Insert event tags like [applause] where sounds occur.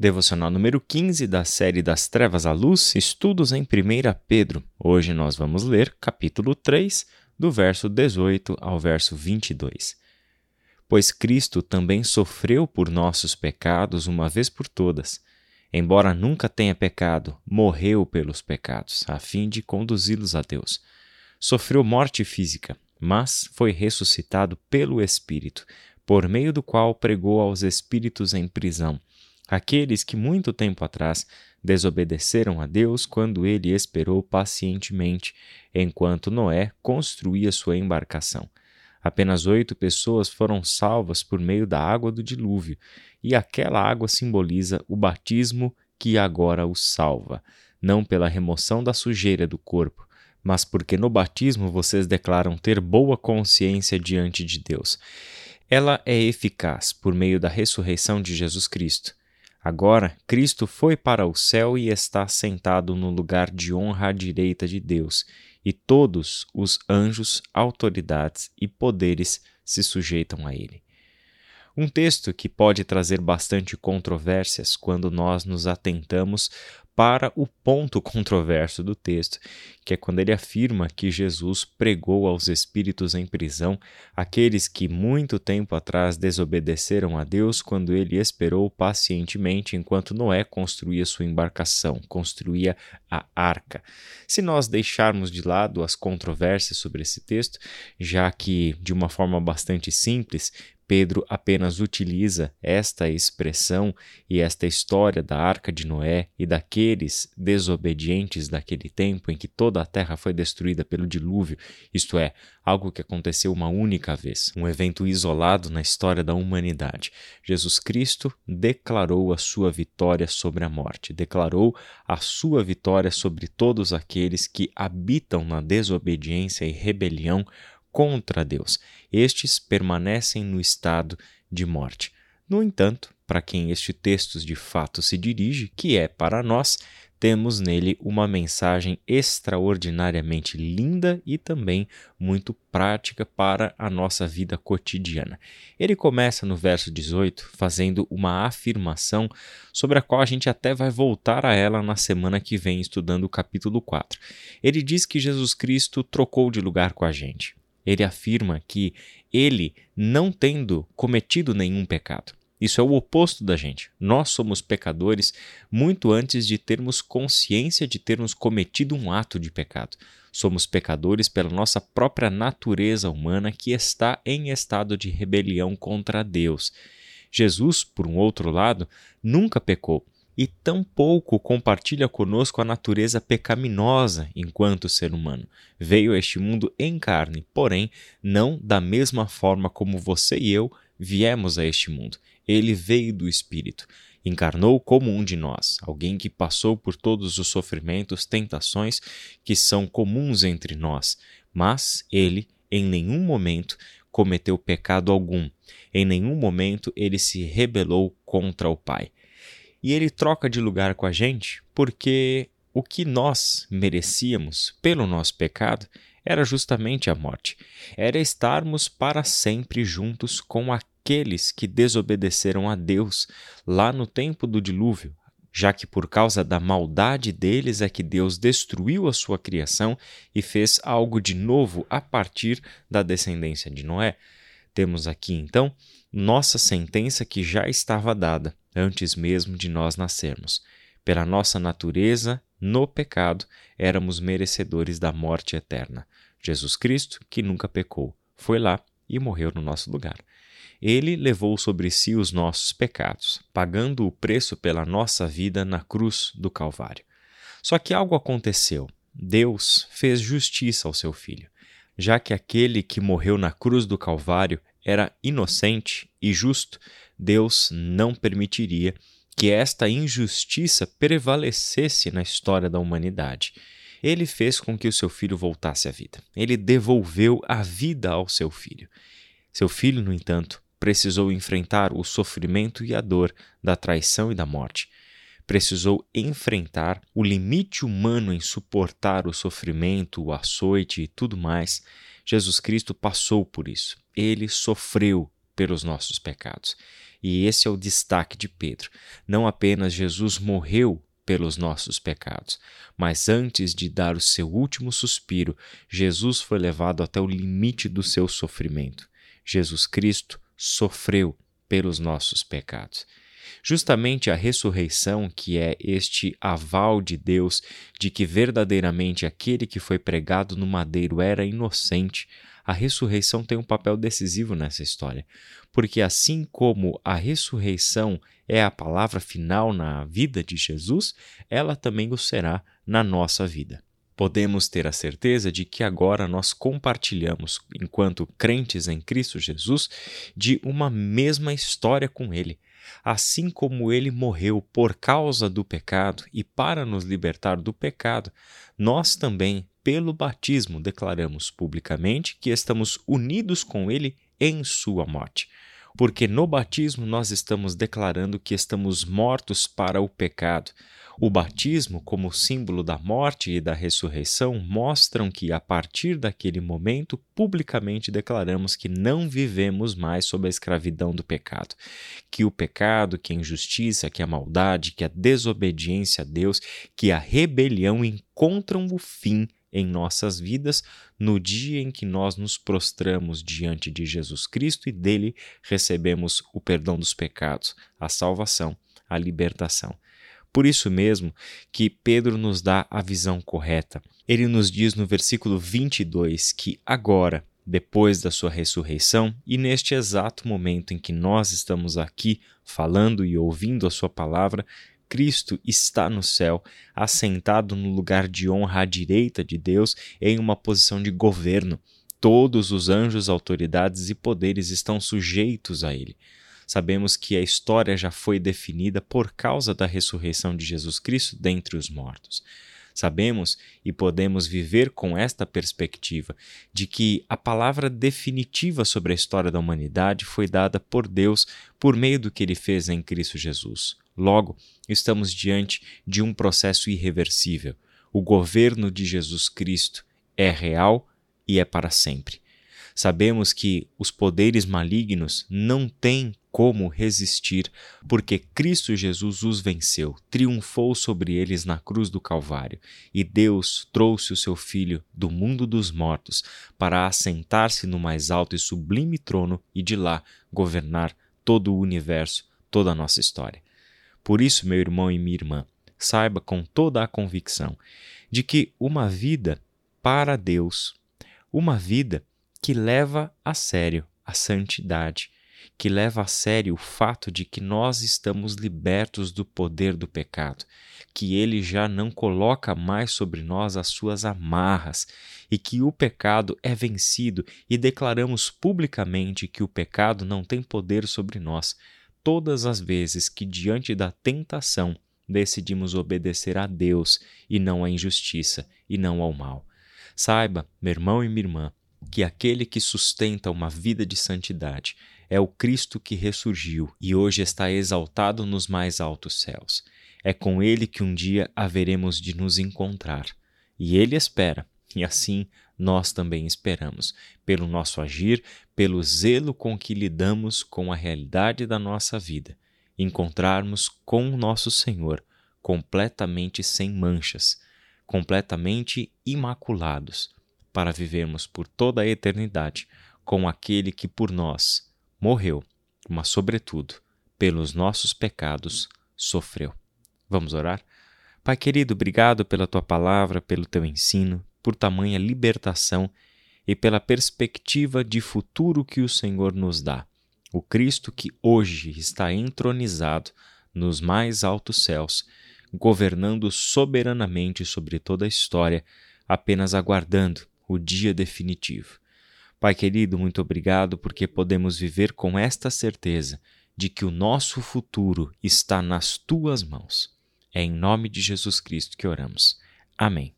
Devocional número 15 da série Das Trevas à Luz, estudos em 1 Pedro. Hoje nós vamos ler capítulo 3, do verso 18 ao verso 22. Pois Cristo também sofreu por nossos pecados uma vez por todas. Embora nunca tenha pecado, morreu pelos pecados, a fim de conduzi-los a Deus. Sofreu morte física, mas foi ressuscitado pelo Espírito, por meio do qual pregou aos espíritos em prisão aqueles que muito tempo atrás desobedeceram a Deus quando ele esperou pacientemente enquanto Noé construía sua embarcação. Apenas oito pessoas foram salvas por meio da água do dilúvio, e aquela água simboliza o batismo que agora os salva, não pela remoção da sujeira do corpo, mas porque no batismo vocês declaram ter boa consciência diante de Deus. Ela é eficaz por meio da ressurreição de Jesus Cristo Agora, Cristo foi para o céu e está sentado no lugar de honra à direita de Deus, e todos os anjos, autoridades e poderes se sujeitam a ele. Um texto que pode trazer bastante controvérsias quando nós nos atentamos para o ponto [laughs] controverso do texto, que é quando ele afirma que Jesus pregou aos espíritos em prisão, aqueles que muito tempo atrás desobedeceram a Deus quando ele esperou pacientemente enquanto Noé construía sua embarcação, construía a arca. Se nós deixarmos de lado as controvérsias sobre esse texto, já que de uma forma bastante simples, Pedro apenas utiliza esta expressão e esta história da arca de Noé e daqueles desobedientes daquele tempo em que toda a terra foi destruída pelo dilúvio, isto é, algo que aconteceu uma única vez, um evento isolado na história da humanidade. Jesus Cristo declarou a sua vitória sobre a morte, declarou a sua vitória sobre todos aqueles que habitam na desobediência e rebelião contra Deus. Estes permanecem no estado de morte. No entanto, para quem este texto de fato se dirige, que é para nós, temos nele uma mensagem extraordinariamente linda e também muito prática para a nossa vida cotidiana. Ele começa no verso 18 fazendo uma afirmação sobre a qual a gente até vai voltar a ela na semana que vem, estudando o capítulo 4. Ele diz que Jesus Cristo trocou de lugar com a gente. Ele afirma que ele, não tendo cometido nenhum pecado, isso é o oposto da gente. Nós somos pecadores muito antes de termos consciência de termos cometido um ato de pecado. Somos pecadores pela nossa própria natureza humana que está em estado de rebelião contra Deus. Jesus, por um outro lado, nunca pecou e tampouco compartilha conosco a natureza pecaminosa enquanto ser humano. Veio a este mundo em carne, porém, não da mesma forma como você e eu viemos a este mundo. Ele veio do Espírito. Encarnou como um de nós, alguém que passou por todos os sofrimentos, tentações que são comuns entre nós, mas ele, em nenhum momento, cometeu pecado algum. Em nenhum momento ele se rebelou contra o Pai e ele troca de lugar com a gente porque o que nós merecíamos pelo nosso pecado era justamente a morte. Era estarmos para sempre juntos com aqueles que desobedeceram a Deus lá no tempo do dilúvio, já que por causa da maldade deles é que Deus destruiu a sua criação e fez algo de novo a partir da descendência de Noé. Temos aqui então nossa sentença que já estava dada antes mesmo de nós nascermos. Pela nossa natureza, no pecado, éramos merecedores da morte eterna. Jesus Cristo, que nunca pecou, foi lá e morreu no nosso lugar. Ele levou sobre si os nossos pecados, pagando o preço pela nossa vida na cruz do Calvário. Só que algo aconteceu. Deus fez justiça ao seu filho. Já que aquele que morreu na cruz do Calvário era inocente e justo, Deus não permitiria que esta injustiça prevalecesse na história da humanidade. Ele fez com que o seu filho voltasse à vida. Ele devolveu a vida ao seu filho. Seu filho, no entanto, precisou enfrentar o sofrimento e a dor da traição e da morte. Precisou enfrentar o limite humano em suportar o sofrimento, o açoite e tudo mais. Jesus Cristo passou por isso. Ele sofreu pelos nossos pecados. E esse é o destaque de Pedro. Não apenas Jesus morreu pelos nossos pecados, mas antes de dar o seu último suspiro, Jesus foi levado até o limite do seu sofrimento. Jesus Cristo sofreu pelos nossos pecados. Justamente a ressurreição, que é este aval de Deus de que verdadeiramente aquele que foi pregado no madeiro era inocente, a ressurreição tem um papel decisivo nessa história, porque assim como a ressurreição é a palavra final na vida de Jesus, ela também o será na nossa vida. Podemos ter a certeza de que agora nós compartilhamos, enquanto crentes em Cristo Jesus, de uma mesma história com Ele. Assim como ele morreu por causa do pecado e para nos libertar do pecado, nós também, pelo batismo, declaramos publicamente que estamos unidos com ele em sua morte. Porque no batismo nós estamos declarando que estamos mortos para o pecado, o batismo, como símbolo da morte e da ressurreição, mostram que, a partir daquele momento, publicamente declaramos que não vivemos mais sob a escravidão do pecado, que o pecado, que a injustiça, que a maldade, que a desobediência a Deus, que a rebelião encontram o fim em nossas vidas no dia em que nós nos prostramos diante de Jesus Cristo e dele recebemos o perdão dos pecados, a salvação, a libertação. Por isso mesmo que Pedro nos dá a visão correta. Ele nos diz no versículo 22 que agora, depois da sua ressurreição e neste exato momento em que nós estamos aqui falando e ouvindo a sua palavra, Cristo está no céu, assentado no lugar de honra à direita de Deus, em uma posição de governo. Todos os anjos, autoridades e poderes estão sujeitos a ele. Sabemos que a história já foi definida por causa da ressurreição de Jesus Cristo dentre os mortos. Sabemos e podemos viver com esta perspectiva de que a palavra definitiva sobre a história da humanidade foi dada por Deus por meio do que ele fez em Cristo Jesus. Logo, estamos diante de um processo irreversível. O governo de Jesus Cristo é real e é para sempre. Sabemos que os poderes malignos não têm como resistir, porque Cristo Jesus os venceu, triunfou sobre eles na cruz do Calvário, e Deus trouxe o seu Filho do mundo dos mortos para assentar-se no mais alto e sublime trono e de lá governar todo o universo, toda a nossa história. Por isso, meu irmão e minha irmã, saiba com toda a convicção de que uma vida para Deus, uma vida que leva a sério a santidade, que leva a sério o fato de que nós estamos libertos do poder do pecado, que ele já não coloca mais sobre nós as suas amarras e que o pecado é vencido e declaramos publicamente que o pecado não tem poder sobre nós todas as vezes que, diante da tentação, decidimos obedecer a Deus e não à injustiça e não ao mal. Saiba, meu irmão e minha irmã, que aquele que sustenta uma vida de santidade é o Cristo que ressurgiu e hoje está exaltado nos mais altos céus. É com ele que um dia haveremos de nos encontrar. E ele espera, e assim nós também esperamos, pelo nosso agir, pelo zelo com que lidamos com a realidade da nossa vida, encontrarmos com o nosso Senhor completamente sem manchas, completamente imaculados para vivermos por toda a eternidade com aquele que por nós morreu, mas, sobretudo, pelos nossos pecados sofreu. Vamos orar? Pai querido, obrigado pela tua palavra, pelo teu ensino, por tamanha libertação e pela perspectiva de futuro que o Senhor nos dá. O Cristo que hoje está entronizado nos mais altos céus, governando soberanamente sobre toda a história, apenas aguardando o dia definitivo. Pai querido, muito obrigado porque podemos viver com esta certeza de que o nosso futuro está nas tuas mãos. É em nome de Jesus Cristo que oramos. Amém.